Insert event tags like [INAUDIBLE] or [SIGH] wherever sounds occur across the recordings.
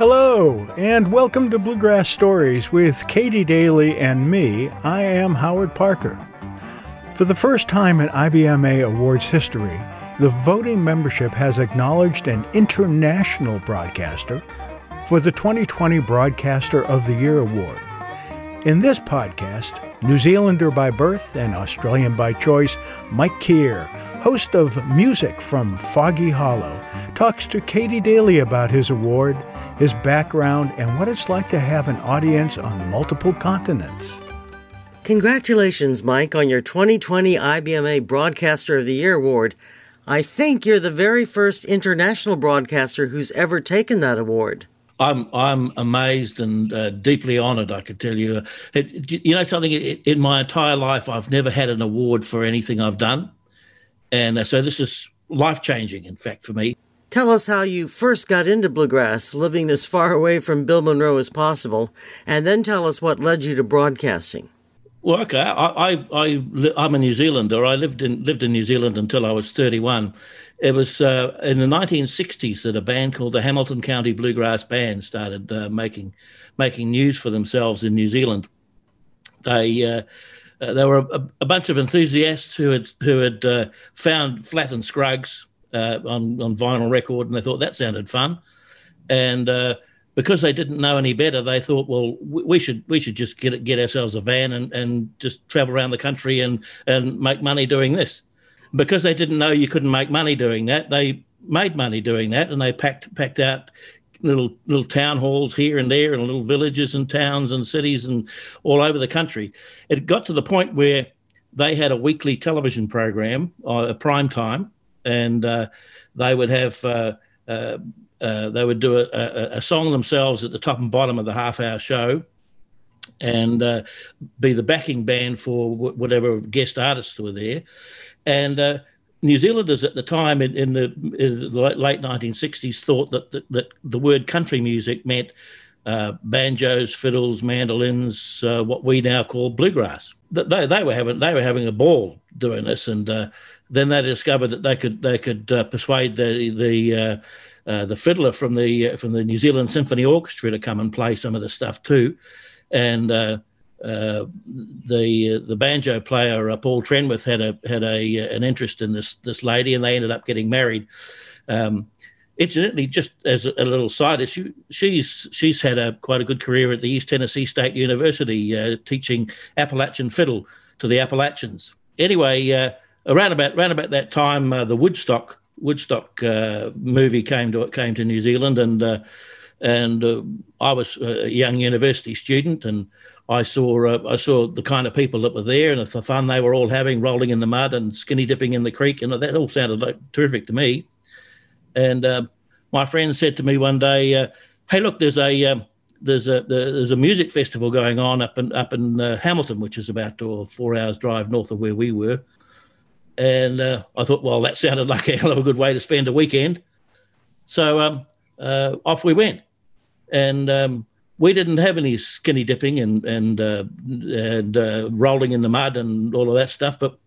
Hello, and welcome to Bluegrass Stories with Katie Daly and me. I am Howard Parker. For the first time in IBMA Awards history, the voting membership has acknowledged an international broadcaster for the 2020 Broadcaster of the Year Award. In this podcast, New Zealander by birth and Australian by choice, Mike Kear, host of Music from Foggy Hollow, talks to Katie Daly about his award his background, and what it's like to have an audience on multiple continents. Congratulations, Mike, on your 2020 IBMA Broadcaster of the Year award. I think you're the very first international broadcaster who's ever taken that award. I'm I'm amazed and uh, deeply honoured. I could tell you, it, you know something. In my entire life, I've never had an award for anything I've done, and uh, so this is life changing. In fact, for me. Tell us how you first got into bluegrass, living as far away from Bill Monroe as possible, and then tell us what led you to broadcasting. Well, okay, I, I, I, I'm a New Zealander. I lived in lived in New Zealand until I was 31. It was uh, in the 1960s that a band called the Hamilton County Bluegrass Band started uh, making making news for themselves in New Zealand. They uh, uh there were a, a, bunch of enthusiasts who had who had uh, found Flatt and Scruggs uh, on on vinyl record, and they thought that sounded fun. And uh, because they didn't know any better, they thought, well, we should we should just get get ourselves a van and, and just travel around the country and and make money doing this. Because they didn't know you couldn't make money doing that, they made money doing that, and they packed packed out little little town halls here and there, and little villages and towns and cities and all over the country. It got to the point where they had a weekly television program, uh, a prime time, and uh, they would have uh, uh, they would do a, a, a, song themselves at the top and bottom of the half hour show and be the backing band for w- whatever guest artists were there and New Zealanders at the time in, in, the, in, the, late 1960s thought that, that, that the word country music meant uh, banjos, fiddles, mandolins, uh, what we now call bluegrass. They, they were having they were having a ball doing this, and uh, then they discovered that they could they could uh, persuade the the uh, uh, the fiddler from the from the New Zealand Symphony Orchestra to come and play some of the stuff too, and the the banjo player Paul Trenwith had a had a an interest in this this lady, and they ended up getting married. Um, incidentally, just as a, little side issue, she's she's had a quite a good career at the East Tennessee State University, uh, teaching Appalachian fiddle to the Appalachians. Anyway, uh, around about around about that time, uh, the Woodstock Woodstock uh, movie came to came to New Zealand, and uh, and uh, I was a young university student, and I saw I saw the kind of people that were there and the fun they were all having, rolling in the mud and skinny dipping in the creek, and that all sounded like terrific to me. And uh, my friend said to me one day, uh, "Hey, look, there's a um, there's a there's a music festival going on up in up in uh, Hamilton, which is about uh, four hours drive north of where we were." And uh, I thought, well, that sounded [LAUGHS] like a hell of a good way to spend a weekend. So um, uh, off we went, and um, we didn't have any skinny dipping and and and rolling in the mud and all of that stuff, but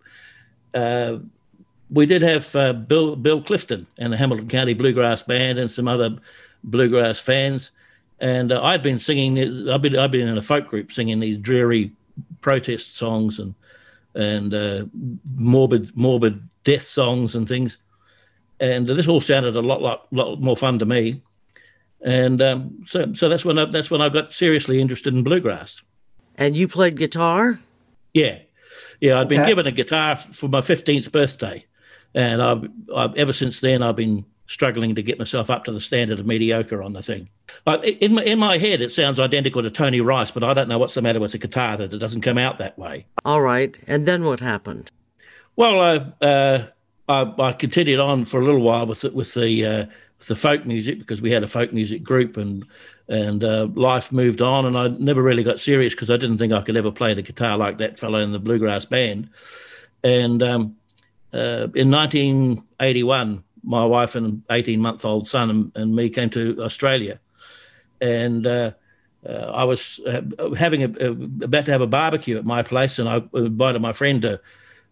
we did have uh, Bill Bill Clifton and the Hamilton County Bluegrass Band and some other bluegrass fans, and uh, I'd been singing. I've been I've been in a folk group singing these dreary protest songs and and uh, morbid morbid death songs and things, and this all sounded a lot lot lot more fun to me, and um, so so that's when I, that's when I got seriously interested in bluegrass. And you played guitar? Yeah, yeah. I'd been okay. given a guitar for my fifteenth birthday and I've, I've, ever since then I've been struggling to get myself up to the standard of mediocre on the thing. in my, in my head, it sounds identical to Tony Rice, but I don't know what's the matter with the guitar that it doesn't come out that way. All right, and then what happened? Well, uh, uh, I, I, continued on for a little while with the, with the uh, with the folk music because we had a folk music group and and uh, life moved on and I never really got serious because I didn't think I could ever play the guitar like that fellow in the bluegrass band. And um, uh, in 1981, my wife and 18 month old son and, and, me came to Australia. And uh, uh, I was uh, having a, about to have a barbecue at my place, and I invited my friend to,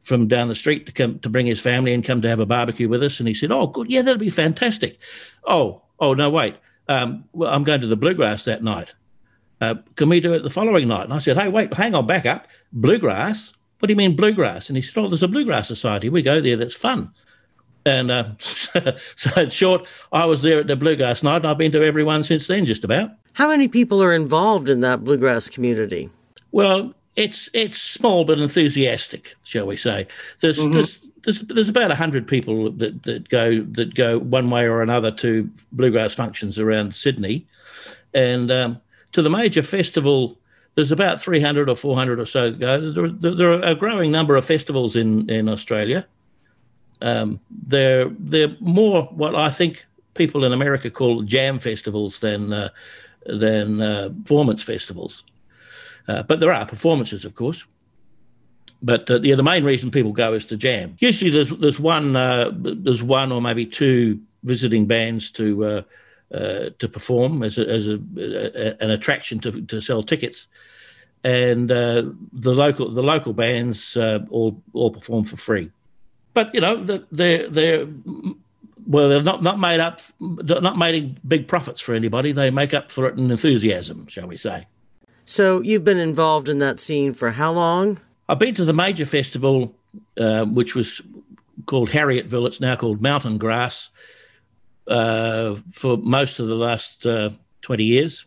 from down the street to come to bring his family and come to have a barbecue with us. And he said, "Oh, good, yeah, that'll be fantastic." Oh, oh no, wait. um, well, I'm going to the bluegrass that night. Uh, can we do it the following night? And I said, hey, wait, hang on, back up. Bluegrass? What do you mean bluegrass? And he said, oh, there's a bluegrass society. We go there. That's fun. And uh, [LAUGHS] so, in short, I was there at the bluegrass night, and I've been to every one since then, just about. How many people are involved in that bluegrass community? Well, it's it's small but enthusiastic, shall we say? There's mm-hmm. there's, there's there's about hundred people that, that go that go one way or another to bluegrass functions around Sydney, and um, to the major festival. There's about 300 or 400 or so go. There, there, there are a growing number of festivals in, in Australia. Um, they're they're more what I think people in America call jam festivals than uh, than uh, performance festivals. Uh, but there are performances, of course. But uh, yeah, the main reason people go is to jam. Usually, there's there's one uh, there's one or maybe two visiting bands to uh, uh, to perform as a, as a, a, an attraction to, to sell tickets, and uh, the local the local bands all all perform for free. But you know they're they're well they're not not made up not making big profits for anybody. They make up for it in enthusiasm, shall we say? So you've been involved in that scene for how long? I've been to the major festival, uh, which was called Harrietville. It's now called Mountain Grass. Uh, for most of the last uh, twenty years,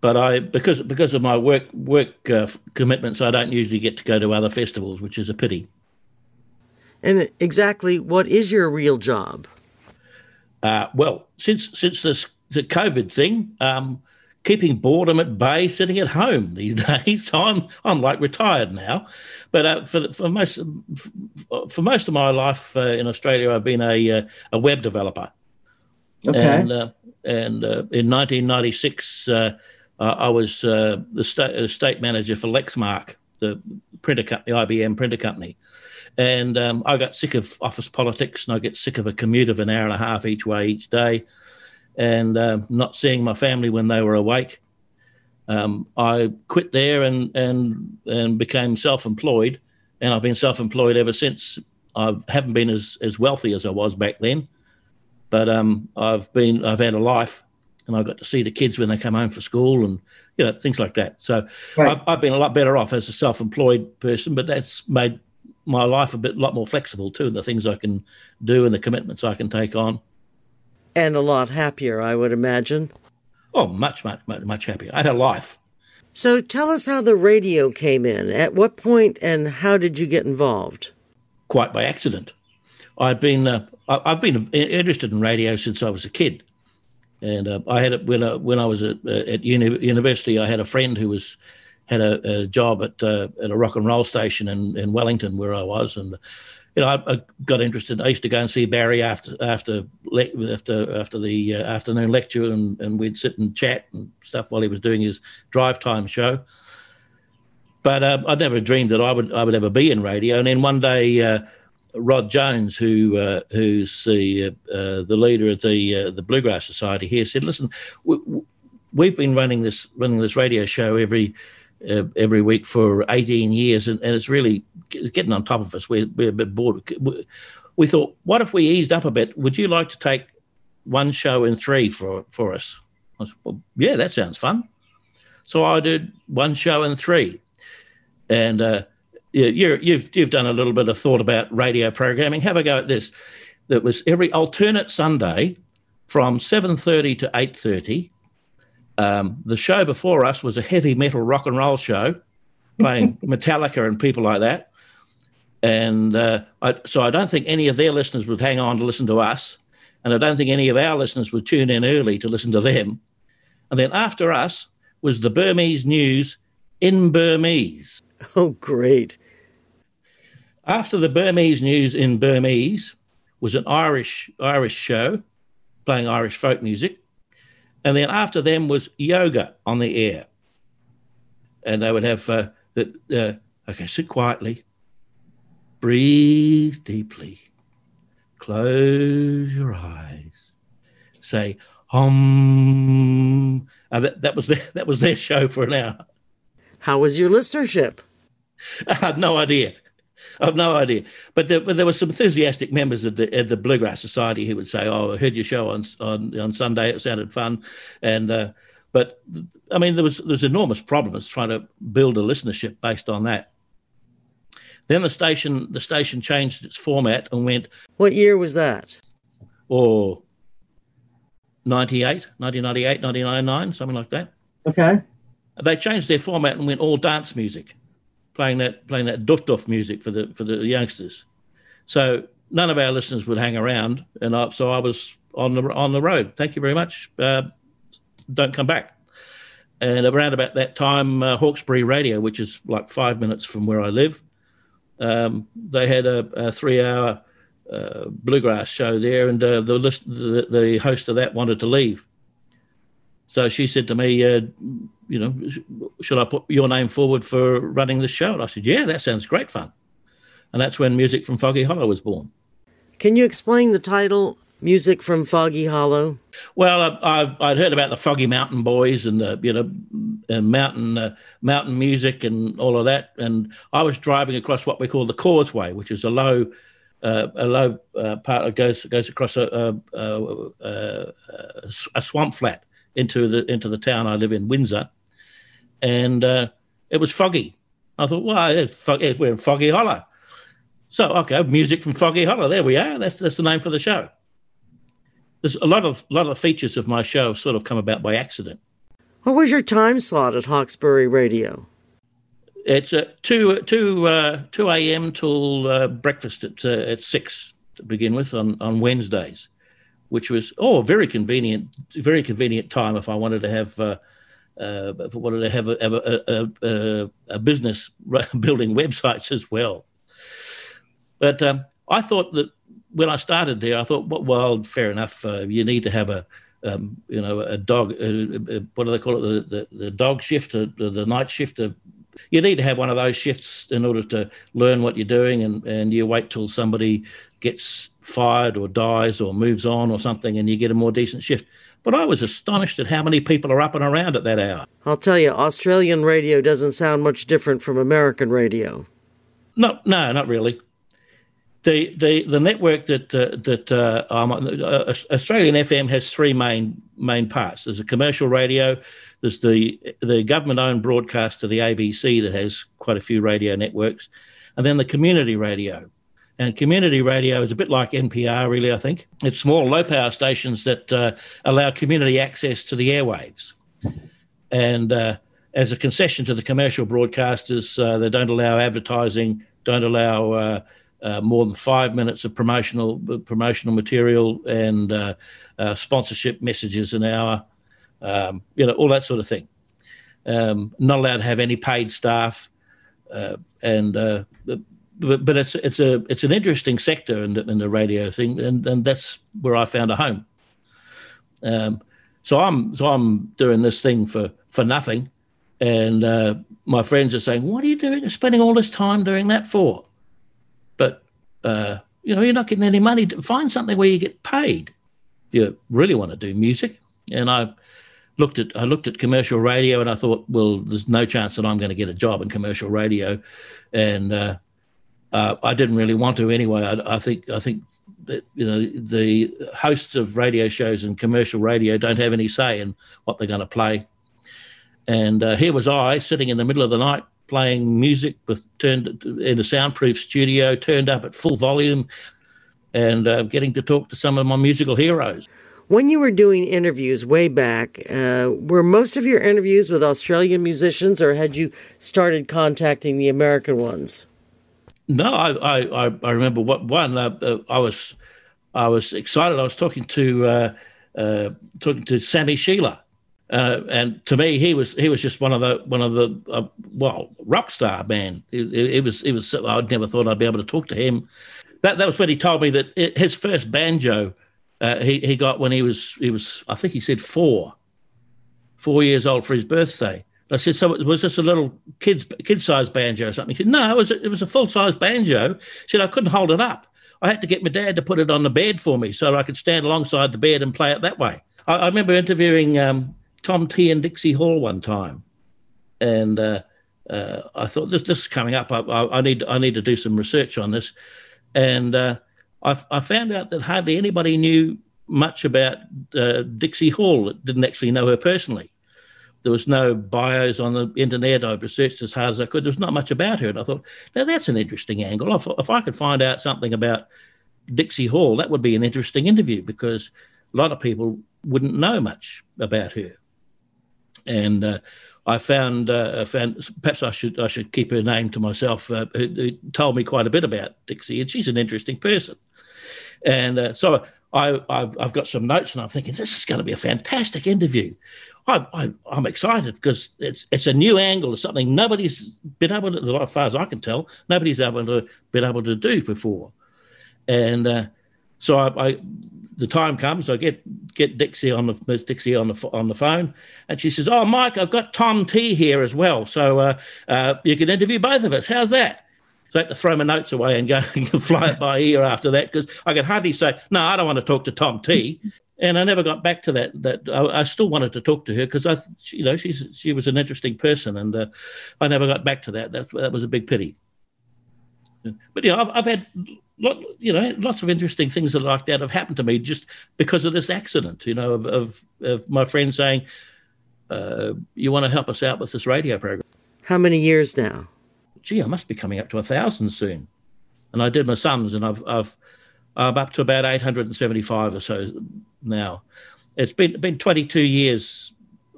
but I because because of my work work uh, commitments, I don't usually get to go to other festivals, which is a pity. And exactly what is your real job? Uh, well, since since this the COVID thing, um, keeping boredom at bay, sitting at home these [LAUGHS] days. So I'm I'm like retired now, but uh, for for most for most of my life uh, in Australia, I've been a uh, a web developer. Okay. And uh, and uh, in 1996, uh, I was the state, state manager for Lexmark, the printer company, IBM printer company. And um, I got sick of office politics, and I get sick of a commute of an hour and a half each way each day and uh, not seeing my family when they were awake. Um, I quit there and and and became self-employed, and I've been self-employed ever since. I haven't been as, as wealthy as I was back then, but um, I've been I've had a life, and I got to see the kids when they come home from school and you know things like that. So right. I've, I've been a lot better off as a self-employed person, but that's made my life a bit lot more flexible too, and the things I can do and the commitments I can take on and a lot happier, I would imagine. Oh, much, much, much, much happier. I had a life. So tell us how the radio came in. At what point and how did you get involved? Quite by accident. I've been uh, I've been interested in radio since I was a kid, and uh, I had it when I, when I was at, uh, at uni- university. I had a friend who was had a, a job at uh, at a rock and roll station in, in Wellington where I was, and you know, I, I, got interested. I used to go and see Barry after after after after the uh, afternoon lecture, and, and we'd sit and chat and stuff while he was doing his drive time show. But uh, I'd never dreamed that I would I would ever be in radio. And then one day, uh, Rod Jones, who uh, who's the uh, the leader of the uh, the Bluegrass Society here, said, "Listen, we, we've been running this running this radio show every." uh, every week for 18 years, and, and it's really it's getting on top of us. We're, we're a bit bored. We, thought, what if we eased up a bit? Would you like to take one show in three for, for us? I said, well, yeah, that sounds fun. So I did one show in three. And uh, you, you've, you've done a little bit of thought about radio programming. Have a go at this. That was every alternate Sunday from 7.30 to 8.30 um, the show before us was a heavy metal rock and roll show, playing [LAUGHS] Metallica and people like that. And uh, I, so I don't think any of their listeners would hang on to listen to us. And I don't think any of our listeners would tune in early to listen to them. And then after us was the Burmese news in Burmese. Oh, great. After the Burmese news in Burmese was an Irish Irish show playing Irish folk music. And then after them was yoga on the air. And they would have uh, that, uh, okay, sit quietly, breathe deeply, close your eyes, say, hum. And that, that, was their, that was their [LAUGHS] show for an hour. How was your listenership? [LAUGHS] I had no idea. I've no idea. But there, but there were some enthusiastic members of the, of the Bluegrass Society who would say, "Oh, I heard your show on on, on Sunday. It sounded fun," and uh, but I mean, there was there's enormous problems trying to build a listenership based on that. Then the station the station changed its format and went. What year was that? Or 98, 1998, 1999, something like that. Okay. They changed their format and went all dance music, playing that playing that duff duff music for the for the youngsters. So none of our listeners would hang around, and I, so I was on the on the road. Thank you very much. Uh, don't come back. And around about that time, uh, Hawkesbury Radio, which is like five minutes from where I live, um, they had a, a three-hour uh, bluegrass show there, and uh, the, list, the, the host of that wanted to leave. So she said to me, uh, "You know, should I put your name forward for running the show?" And I said, "Yeah, that sounds great fun." And that's when music from Foggy Hollow was born. Can you explain the title music from Foggy Hollow? Well, I, would heard about the Foggy Mountain Boys and the you know and mountain uh, mountain music and all of that, and I was driving across what we call the Causeway, which is a low uh, a low uh, part that goes goes across a, a, a, a, swamp flat into the into the town I live in, Windsor, and uh, it was foggy. I thought, well, we're in Foggy Hollow. So, okay, music from Foggy Hollow. There we are. That's that's the name for the show there's a lot of lot of features of my show have sort of come about by accident. What was your time slot at Hawkesbury Radio? It's uh, two two uh, two a.m. till uh, breakfast at uh, at six to begin with on on Wednesdays, which was oh very convenient very convenient time if I wanted to have. Uh, uh, wanted to have a, a, a, a, business [LAUGHS] building websites as well. But um, I thought that when I started there, I thought, well, fair enough. Uh, you need to have a, um, you know, a dog. Uh, what do they call it? The the, the dog shift, the, the night shift. You need to have one of those shifts in order to learn what you're doing, and and you wait till somebody gets fired or dies or moves on or something, and you get a more decent shift. But I was astonished at how many people are up and around at that hour. I'll tell you, Australian radio doesn't sound much different from American radio. No, no, not really the the the network that uh, that uh, uh, Australian FM has three main main parts. There's a commercial radio. There's the the government owned broadcaster, the ABC, that has quite a few radio networks, and then the community radio. And community radio is a bit like NPR, really. I think it's small, low power stations that uh, allow community access to the airwaves, and uh, as a concession to the commercial broadcasters, uh, they don't allow advertising, don't allow uh, more than five minutes of promotional promotional material and uh, uh, sponsorship messages an hour, um, you know, all that sort of thing. Um, not allowed to have any paid staff, uh, and uh, but, but it's it's a it's an interesting sector in the, in the radio thing, and, and that's where I found a home. Um, so I'm so I'm doing this thing for for nothing, and uh, my friends are saying, "What are you doing? Spending all this time doing that for?" But uh, you know, you're not getting any money. Find something where you get paid. If you really want to do music, and I looked at I looked at commercial radio, and I thought, well, there's no chance that I'm going to get a job in commercial radio, and uh, uh, I didn't really want to anyway. I, I think I think that you know the hosts of radio shows and commercial radio don't have any say in what they're going to play. And uh, here was I sitting in the middle of the night playing music with turned in a soundproof studio, turned up at full volume, and uh, getting to talk to some of my musical heroes. When you were doing interviews way back, uh, were most of your interviews with Australian musicians, or had you started contacting the American ones? No, I I, I remember what one uh, uh, I was I was excited. I was talking to uh, uh, talking to Sammy Shelor, uh, and to me, he was he was just one of the one of the uh, well rock star man. It, it, it, was it was I'd never thought I'd be able to talk to him. That that was when he told me that it, his first banjo uh, he he got when he was he was I think he said four, four years old for his birthday. I said, so it was this a little kid's kid size banjo or something? He said, no, it was a, it was a full size banjo. He said I couldn't hold it up. I had to get my dad to put it on the bed for me so I could stand alongside the bed and play it that way. I, I remember interviewing. Um, Tom T and Dixie Hall one time, and uh, uh, I thought this this is coming up. I, I, I, need I need to do some research on this, and uh, I, I found out that hardly anybody knew much about uh, Dixie Hall. Didn't actually know her personally. There was no bios on the internet. I researched as hard as I could. There was not much about her, and I thought, now that's an interesting angle. If, if I could find out something about Dixie Hall, that would be an interesting interview because a lot of people wouldn't know much about her. And uh, I found, uh, found perhaps I should I should keep her name to myself. Uh, who, who, told me quite a bit about Dixie, and she's an interesting person. And uh, so I, have I've got some notes, and I'm thinking this is going to be a fantastic interview. I, am excited because it's it's a new angle, it's something nobody's been able to, as far as I can tell, nobody's able to been able to do before. And uh, so I, I the time comes, I get get Dixie on the Miss Dixie on the on the phone, and she says, "Oh, Mike, I've got Tom T here as well, so uh, uh, you can interview both of us. How's that?" So I had to throw my notes away and go [LAUGHS] fly it by ear after that because I could hardly say, "No, I don't want to talk to Tom T." And I never got back to that. That I, I still wanted to talk to her because I, you know, she's she was an interesting person, and uh, I never got back to that. That that was a big pity. But yeah, I've, I've had lot, you know, lots of interesting things that like that have happened to me just because of this accident. You know, of of, of my friend saying, uh, "You want to help us out with this radio program?" How many years now? Gee, I must be coming up to a thousand soon. And I did my sums, and I've I've I'm up to about 875 or so now. It's been been 22 years,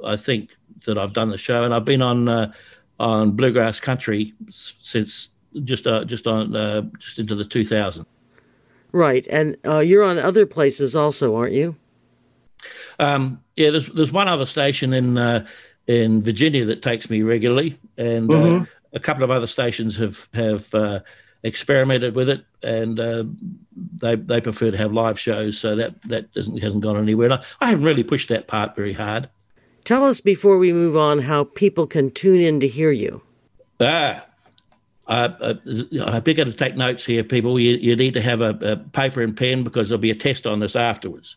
I think, that I've done the show, and I've been on uh, on Bluegrass Country since just uh, just on uh, just into the 2000. Right, and uh, you're on other places also, aren't you? Um, yeah, there's there's one other station in uh, in Virginia that takes me regularly, and uh, mm-hmm. a couple of other stations have have uh, experimented with it, and uh, they they prefer to have live shows, so that that isn't, hasn't gone anywhere. And I, I haven't really pushed that part very hard. Tell us before we move on how people can tune in to hear you. Ah, uh, uh, I think to take notes here, people. You, you need to have a, a, paper and pen because there'll be a test on this afterwards.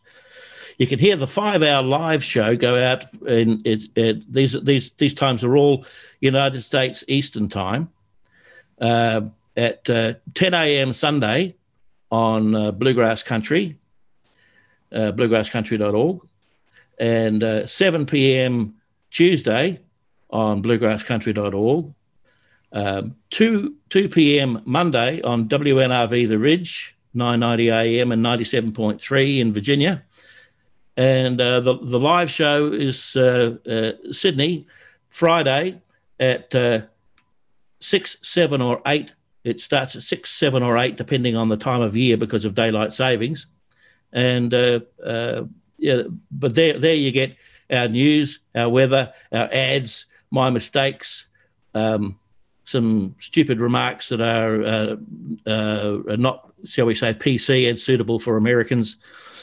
You can hear the five-hour live show go out, and it, these these these times are all United States Eastern Time uh, at uh, 10 a.m. Sunday on uh, Bluegrass Country, uh, bluegrasscountry.org, and 7 p.m. Tuesday on bluegrasscountry.org um, 2, 2 p.m. Monday on WNRV The Ridge, 990 AM and 97.3 in Virginia. And uh, the, the live show is uh, uh, Sydney, Friday at uh, 6, 7, or 8. It starts at 6, 7, or 8, depending on the time of year because of daylight savings. And uh, uh, yeah, but there, there you get our news, our weather, our ads, my mistakes, um, some stupid remarks that are, uh, uh, are not, shall we say, PC and suitable for Americans.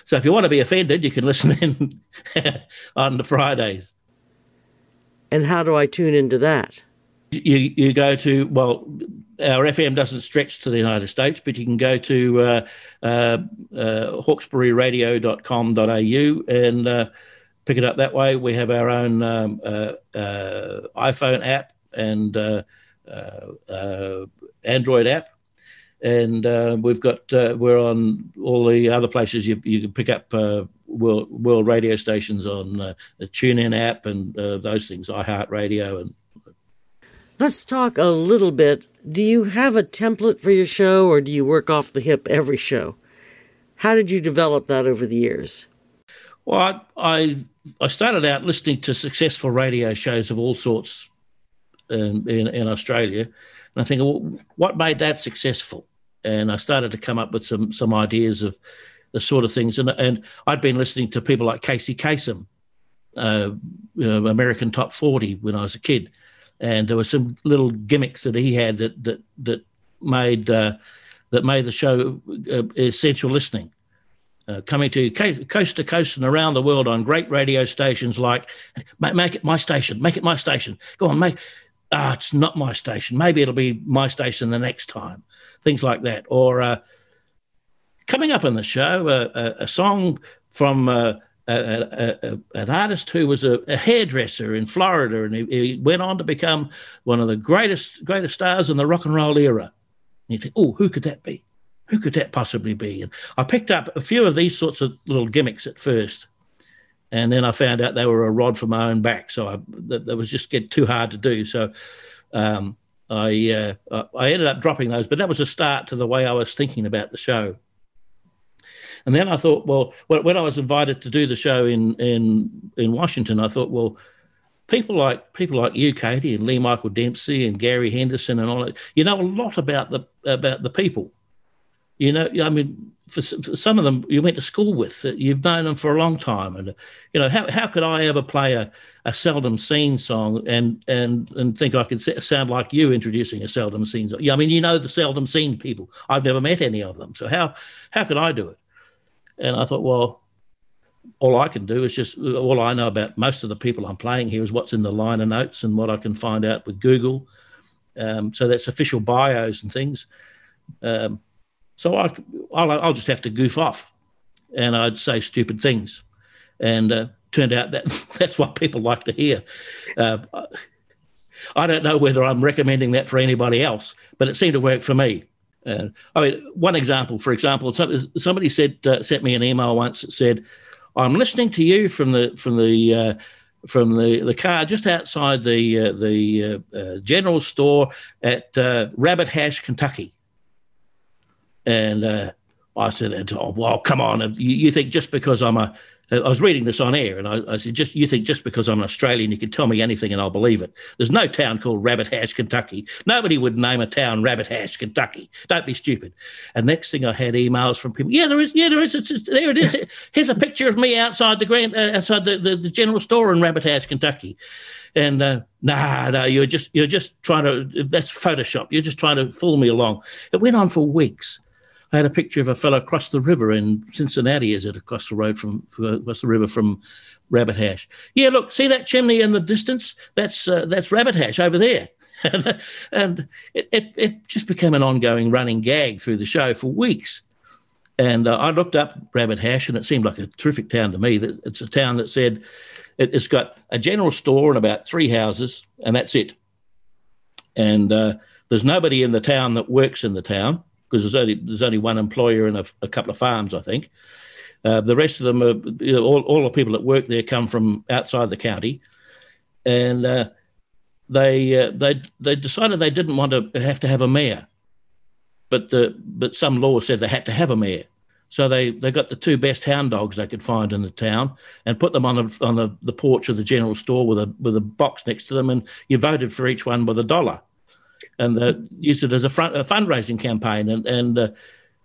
So if you want to be offended, you can listen in [LAUGHS] on the Fridays. And how do I tune into that? You you go to well, our FM doesn't stretch to the United States, but you can go to uh, uh, uh, hawkesburyradio.com.au and uh, pick it up that way. We have our own um, uh, uh, iPhone app and uh, Uh, uh, Android app, and uh, we've got uh, we're on all the other places you you can pick up world world radio stations on the TuneIn app and those things, iHeartRadio and. Let's talk a little bit. Do you have a template for your show, or do you work off the hip every show? How did you develop that over the years? Well, I, I, I started out listening to successful radio shows of all sorts in, in, in Australia. And I think, well, what made that successful? And I started to come up with some some ideas of the sort of things. And, and I'd been listening to people like Casey Kasem, uh, you know, American Top 40 when I was a kid. And there were some little gimmicks that he had that that that made uh, that made the show uh, essential listening. Uh, coming to coast to coast and around the world on great radio stations like make, make, it my station, make it my station. Go on, make ah, it's not my station. Maybe it'll be my station the next time. Things like that. Or uh, coming up in the show, uh, a, a, song from uh, a, a, an artist who was a, hairdresser in Florida, and he, he, went on to become one of the greatest greatest stars in the rock and roll era. And you think, oh, who could that be? Who could that possibly be? And I picked up a few of these sorts of little gimmicks at first, and then I found out they were a rod for my own back. So I, that, that was just get too hard to do. So um, I uh, I ended up dropping those, but that was a start to the way I was thinking about the show. And then I thought, well, when I was invited to do the show in in in Washington, I thought, well, people like people like you, Katie, and Lee Michael Demsey and Gary Henderson and all that, you know a lot about the about the people. You know, I mean, for, for some of them you went to school with, you've known them for a long time, and you know how how could I ever play a, a seldom seen song and and and think I could sound like you introducing a seldom seen song? Yeah, I mean, you know the seldom seen people. I've never met any of them, so how how could I do it? And I thought, well, all I can do is just all I know about most of the people I'm playing here is what's in the liner notes and what I can find out with Google. Um, so that's official bios and things. Um, so I, I'll, I'll, just have to goof off, and I'd say stupid things, and uh, turned out that [LAUGHS] that's what people like to hear. Uh, I don't know whether I'm recommending that for anybody else, but it seemed to work for me. Uh, I mean, one example, for example, somebody said uh, sent me an email once that said, "I'm listening to you from the from the uh, from the, the car just outside the uh, the general store at Rabbit Hash, Kentucky." And I said, "Oh, well, come on! You, you think just because I'm a I was reading this on air, and I, I, said, "Just you think just because I'm an Australian, you can tell me anything, and I'll believe it." There's no town called Rabbit Hash, Kentucky. Nobody would name a town Rabbit Hash, Kentucky. Don't be stupid. And next thing, I had emails from people. Yeah, there is. Yeah, there is. It's, it's, there it is. Here's a picture of me outside the grand, uh, outside the, the, the, general store in Rabbit Hash, Kentucky. And uh, nah, no, you're just you're just trying to. That's Photoshop. You're just trying to fool me along. It went on for weeks. I had a picture of a fellow across the river in Cincinnati, is it across the road from across the river from Rabbit Hash? Yeah, look, see that chimney in the distance? That's uh, that's Rabbit Hash over there. [LAUGHS] and it, it, it, just became an ongoing running gag through the show for weeks. And uh, I looked up Rabbit Hash, and it seemed like a terrific town to me. That it's a town that said it, has got a general store and about three houses, and that's it. And uh, there's nobody in the town that works in the town because there's only there's only one employer and a, a couple of farms, I think. Uh, the rest of them, are, you know, all, all the people that work there come from outside the county, and uh, they uh, they they decided they didn't want to have to have a mayor, but the but some law said they had to have a mayor. So they, they got the two best hound dogs they could find in the town and put them on the on the, the porch of the general store with a with a box next to them, and you voted for each one with a dollar and uh, used it as a, front, a fundraising campaign. And, and uh,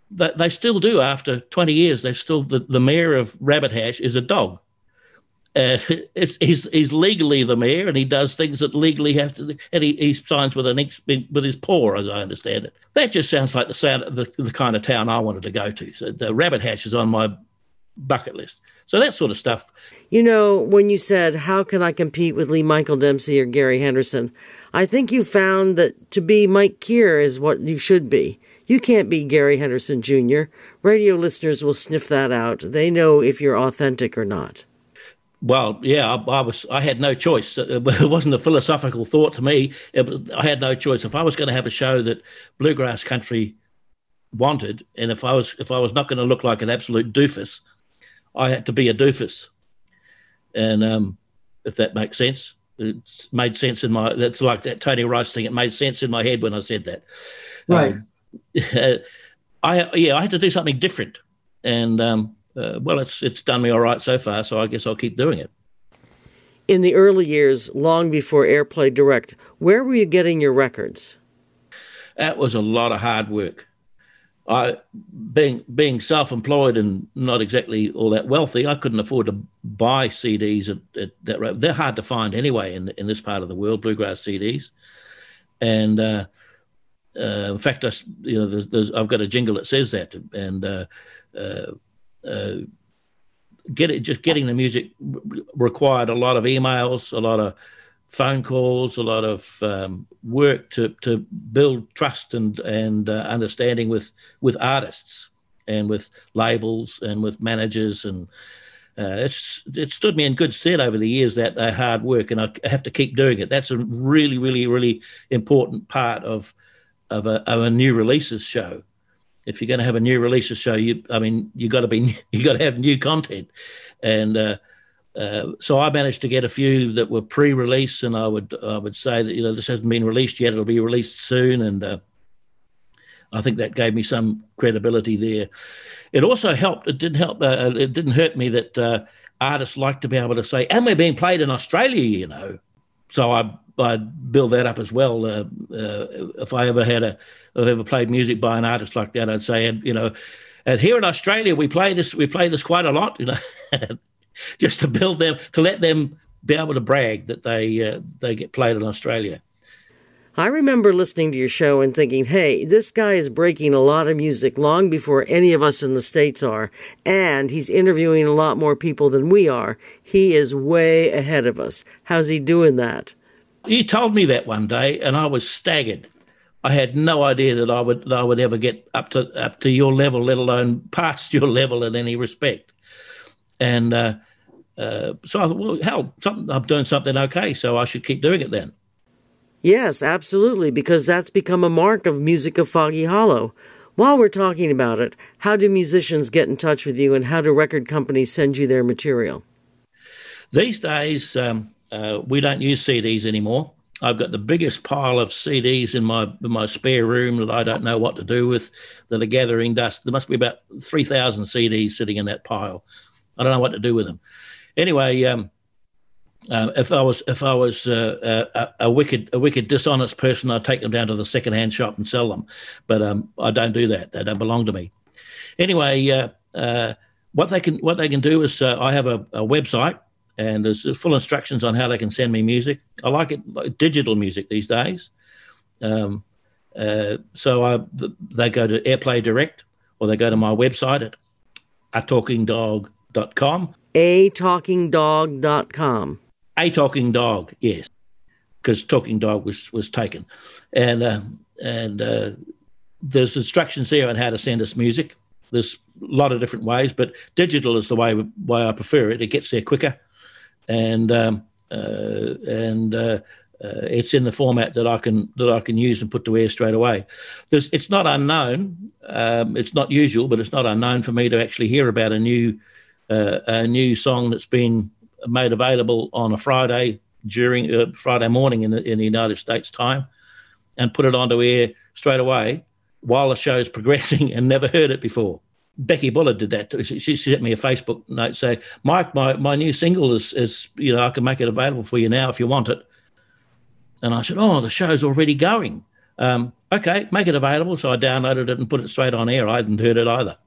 they, they still do after 20 years. They're still the, the mayor of Rabbit Hash is a dog. Uh, [LAUGHS] he's he's legally the mayor, and he does things that legally have to, and he, he signs with an ex, with his paw, as I understand it. That just sounds like the sound the, the kind of town I wanted to go to. So the Rabbit Hash is on my bucket list. So that sort of stuff. You know, when you said, How can I compete with Lee Michael Demsey or Gary Henderson? I think you found that to be Mike Kear is what you should be. You can't be Gary Henderson Jr. Radio listeners will sniff that out. They know if you're authentic or not. Well, yeah, I, I, was. I had no choice. [LAUGHS] It wasn't a philosophical thought to me. Was, I had no choice. If I was going to have a show that bluegrass country wanted, and if I was if I was not going to look like an absolute doofus, I had to be a doofus. And um, if that makes sense, it made sense in my. That's like that Tony Rice thing. It made sense in my head when I said that. Right. Um, [LAUGHS] I yeah, I had to do something different, and um, uh, well, it's it's done me all right so far. So I guess I'll keep doing it. In the early years, long before Airplay Direct, where were you getting your records? That was a lot of hard work. I being being self-employed and not exactly all that wealthy, I couldn't afford to buy CDs at, at that rate. They're hard to find anyway in in this part of the world, bluegrass CDs. And uh, uh, in fact, I, you know, there's, there's, I've got a jingle that says that, and uh, uh, uh get it. Just getting the music required a lot of emails, a lot of phone calls, a lot of um, work to to build trust and and uh, understanding with with artists and with labels and with managers and uh, it's it stood me in good stead over the years that uh, hard work, and I have to keep doing it. That's a really, really, really important part of of a, of a new releases show. If you're going to have a new releases show, you I mean you got to be [LAUGHS] you got to have new content, and uh, uh, so I managed to get a few that were pre-release, and I would I would say that you know this hasn't been released yet; it'll be released soon, and uh, I think that gave me some credibility there. It also helped. It didn't help. Uh, it didn't hurt me that uh, artists like to be able to say, "And we're being played in Australia," you know. So I I build that up as well. Uh, if I ever had a, if I ever played music by an artist like that, I'd say, and you know, and here in Australia we play this we play this quite a lot, you know, [LAUGHS] [LAUGHS] just to build them to let them be able to brag that they uh, they get played in Australia. I remember listening to your show and thinking, hey, this guy is breaking a lot of music long before any of us in the States are, and he's interviewing a lot more people than we are. He is way ahead of us. How's he doing that? You told me that one day, and I was staggered. I had no idea that I would that I would ever get up to up to your level, let alone past [LAUGHS] your level in any respect. And uh, uh, so I thought, well, hell, something, I'm doing something okay, so I should keep doing it then. Yes, absolutely, because that's become a mark of Music of Foggy Hollow. While we're talking about it, how do musicians get in touch with you and how do record companies send you their material? These days, um, uh, we don't use CDs anymore. I've got the biggest pile of CDs in my in my spare room that I don't know what to do with that are gathering dust. There must be about 3,000 CDs sitting in that pile. I don't know what to do with them. Anyway, um, um, if I was if I was uh, a, a, wicked a wicked dishonest person, I'd take them down to the second hand shop and sell them. But um, I don't do that. They don't belong to me. Anyway, uh, uh, what they can what they can do is uh, I have a, a, website and there's full instructions on how they can send me music. I like it like digital music these days. Um, uh, so I, they go to AirPlay Direct or they go to my website at atalkingdog.com. atalkingdog.com a talking dog, yes, because talking dog was was taken, and uh, and uh, there's instructions there on how to send us music. There's a lot of different ways, but digital is the way way I prefer it. It gets there quicker, and um, uh, and uh, uh, it's in the format that I can that I can use and put to air straight away. There's, it's not unknown. Um, it's not usual, but it's not unknown for me to actually hear about a new uh, a new song that's been made available on a Friday during uh, Friday morning in the, in the United States time, and put it onto air straight away while the show's progressing, and never heard it before. Becky Buller did that. She, she sent me a Facebook note saying, "Mike, my, my new single is is you know I can make it available for you now if you want it." And I said, "Oh, the show's already going." Um, okay, make it available. So I downloaded it and put it straight on air. I hadn't heard it either.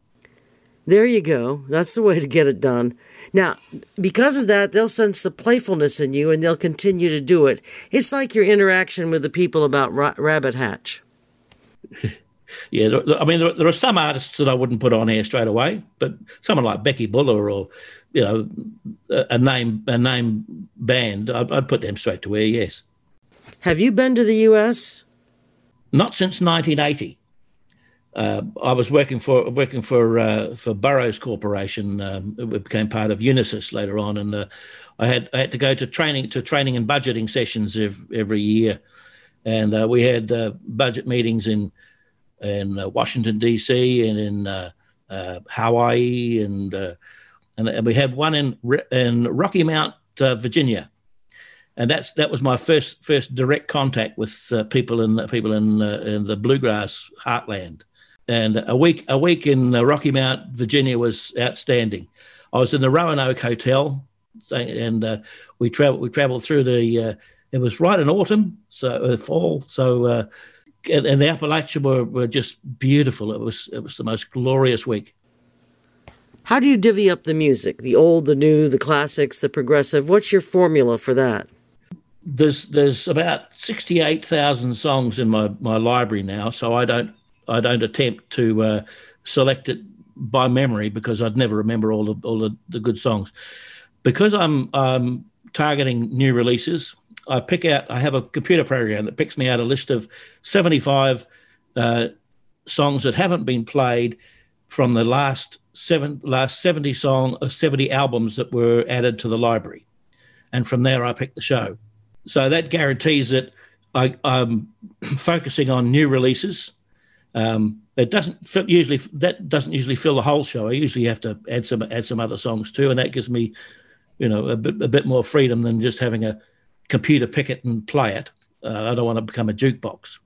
There you go. That's the way to get it done. Now, because of that, they'll sense the playfulness in you and they'll continue to do it. It's like your interaction with the people about Ra- Rabbit Hash. [LAUGHS] yeah, there, I mean, there, there, are some artists that I wouldn't put on air straight away, but someone like Becky Buller or, you know, a, a name a name band, I'd, I'd put them straight to air, yes. Have you been to the U.S.? Not since 1980 uh, I was working for working for uh, for Burroughs Corporation. Um, it became part of Unisys later on, and uh, I had I had to go to training to training and budgeting sessions every, every year, and uh, we had uh, budget meetings in in uh, Washington D.C. and in Hawaii, and, and, and we had one in in Rocky Mount, Virginia, and that's that was my first first direct contact with people in people in in the bluegrass heartland and a week a week in uh, Rocky Mount, Virginia was outstanding. I was in the Roanoke Hotel, and uh, we traveled we traveled through the. Uh, it was right in autumn, so uh, fall. So uh, and, and, the Appalachian were, were just beautiful. It was it was the most glorious week. How do you divvy up the music? The old, the new, the classics, the progressive. What's your formula for that? There's there's about sixty eight thousand songs in my, my library now, so I don't I don't attempt to uh, select it by memory because I'd never remember all the all the, the good songs. Because I'm um, targeting new releases, I pick out. I have a computer program that picks me out a list of 75 uh, songs that haven't been played from the last seven last 70 song uh, 70 albums that were added to the library and from there i pick the show so that guarantees that I, am [CLEARS THROAT] focusing on new releases um, it doesn't usually that doesn't usually fill the whole show. I usually have to add some add some other songs too and that gives me you know a bit, a bit more freedom than just having a computer pick it and play it. Uh, i don't want to become a jukebox.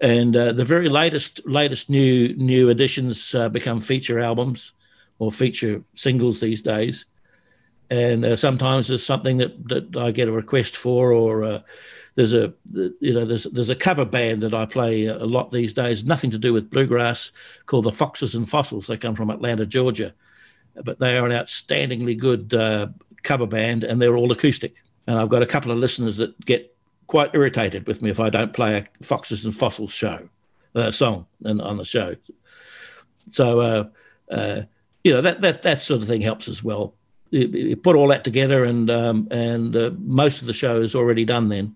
And uh, the very latest latest new new additions uh, become feature albums or feature singles these days. And uh, sometimes there's something that, that I get a request for, or uh, there's a you know there's there's a cover band that I play a lot these days, nothing to do with bluegrass, called the Foxes and Fossils. They come from Atlanta, Georgia, but they are an outstandingly good uh, cover band, and they're all acoustic. And I've got a couple of listeners that get quite irritated with me if I don't play a Foxes and Fossils show uh, song and on the show. So uh, uh, you know that that that sort of thing helps as well. Put all that together, and um, and uh, most of the show is already done then.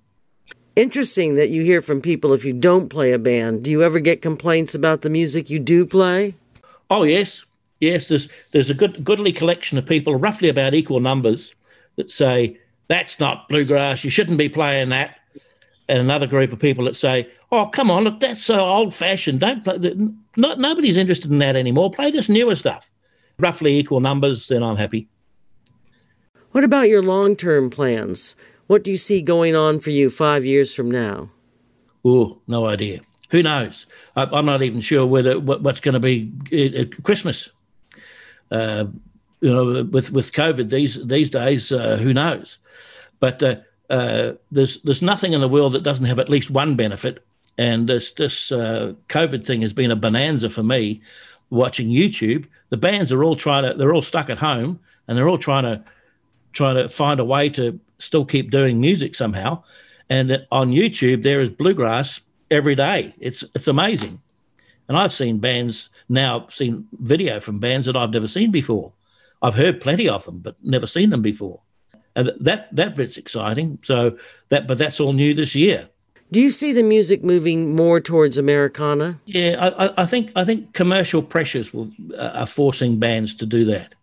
Interesting that you hear from people if you don't play a band. Do you ever get complaints about the music you do play? Oh yes, yes. There's there's a good goodly collection of people, roughly about equal numbers, that say that's not bluegrass. You shouldn't be playing that and another group of people that say, "Oh, come on, look, that's so old-fashioned. Don't play. Not, nobody's interested in that anymore. Play this newer stuff." Roughly equal numbers, then I'm happy. What about your long-term plans? What do you see going on for you five years from now? Oh, no idea. Who knows? I, am not even sure whether what, what's going to be at Christmas. Uh, you know, with with COVID these these days, uh, who knows? But uh, uh, there's there's nothing in the world that doesn't have at least one benefit, and this this uh, COVID thing has been a bonanza for me. Watching YouTube, the bands are all trying to they're all stuck at home, and they're all trying to trying to find a way to still keep doing music somehow. And on YouTube, there is bluegrass every day. It's it's amazing, and I've seen bands now seen video from bands that I've never seen before. I've heard plenty of them, but never seen them before and that that bit's exciting. So that, but that's all new this year. Do you see the music moving more towards Americana? Yeah, I, I think I think commercial pressures will, uh, are forcing bands to do that.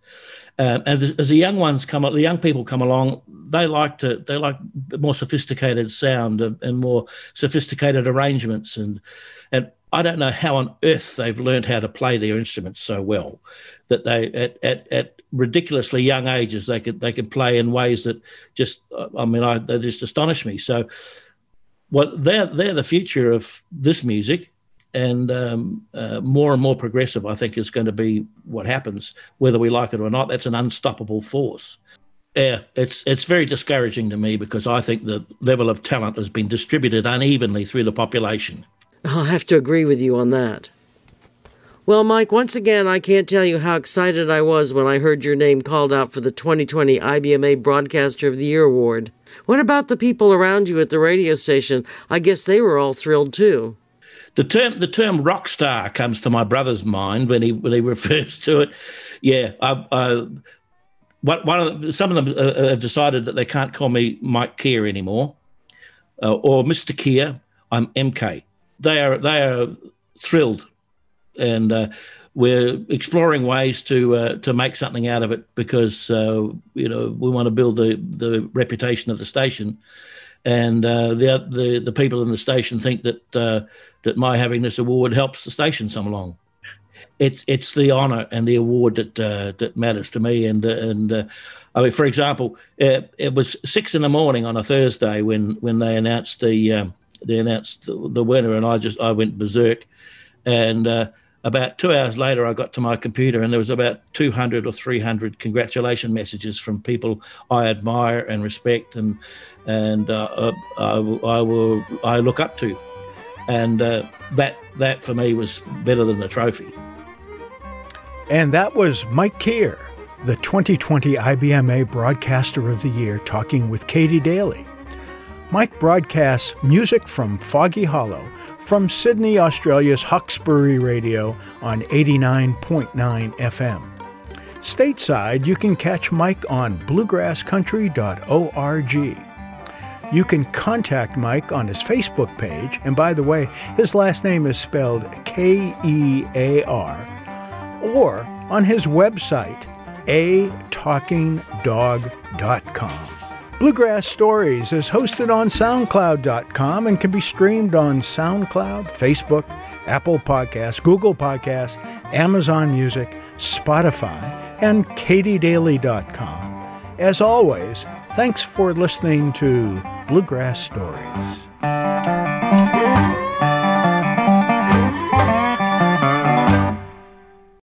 Um, and as, as, the young ones come, the young people come along, they like to they like more sophisticated sound and, and more sophisticated arrangements, and and I don't know how on earth they've learned how to play their instruments so well that they at, at, at ridiculously young ages they could they can play in ways that just I mean I, they just astonish me. So what they're they're the future of this music, and um, uh, more and more progressive. I think is going to be what happens whether we like it or not. That's an unstoppable force. Yeah, it's it's very discouraging to me because I think the level of talent has been distributed unevenly through the population. I'll have to agree with you on that. Well, Mike, once again, I can't tell you how excited I was when I heard your name called out for the 2020 IBMA Broadcaster of the Year award. What about the people around you at the radio station? I guess they were all thrilled too. The term the term rock star comes to my brother's mind when he when he [LAUGHS] refers to it. Yeah, I, I, one of the, some of them uh, uh, have decided that they can't call me Mike Kear anymore, uh, or Mr. Kear. I'm MK. They are they are thrilled and uh, we're exploring ways to uh, to make something out of it because uh, you know we want to build the the reputation of the station, and the the the people in the station think that that my having this award helps the station some along. It's it's the honour and the award that uh, that matters to me, and and. I mean, for example, it, was six in the morning on a Thursday when, when they announced the um, they announced the, winner, and I just I went berserk, and about two hours later, I got to my computer and there was about 200 or 300 congratulation messages from people I admire and respect and and uh, uh I, I, will I look up to, and uh, that that for me was better than the trophy. And that was Mike Kear, the 2020 IBMA Broadcaster of the Year, talking with Katie Daly. Mike broadcasts music from Foggy Hollow from Sydney, Australia's Hawkesbury Radio on 89.9 FM. Stateside, you can catch Mike on bluegrasscountry.org. You can contact Mike on his Facebook page, and by the way, his last name is spelled K E A R, or on his website, atalkingdog.com. Bluegrass Stories is hosted on SoundCloud.com and can be streamed on SoundCloud, Facebook, Apple Podcasts, Google Podcasts, Amazon Music, Spotify, and katiedaly.com. As always, Thanks for listening to Bluegrass Stories.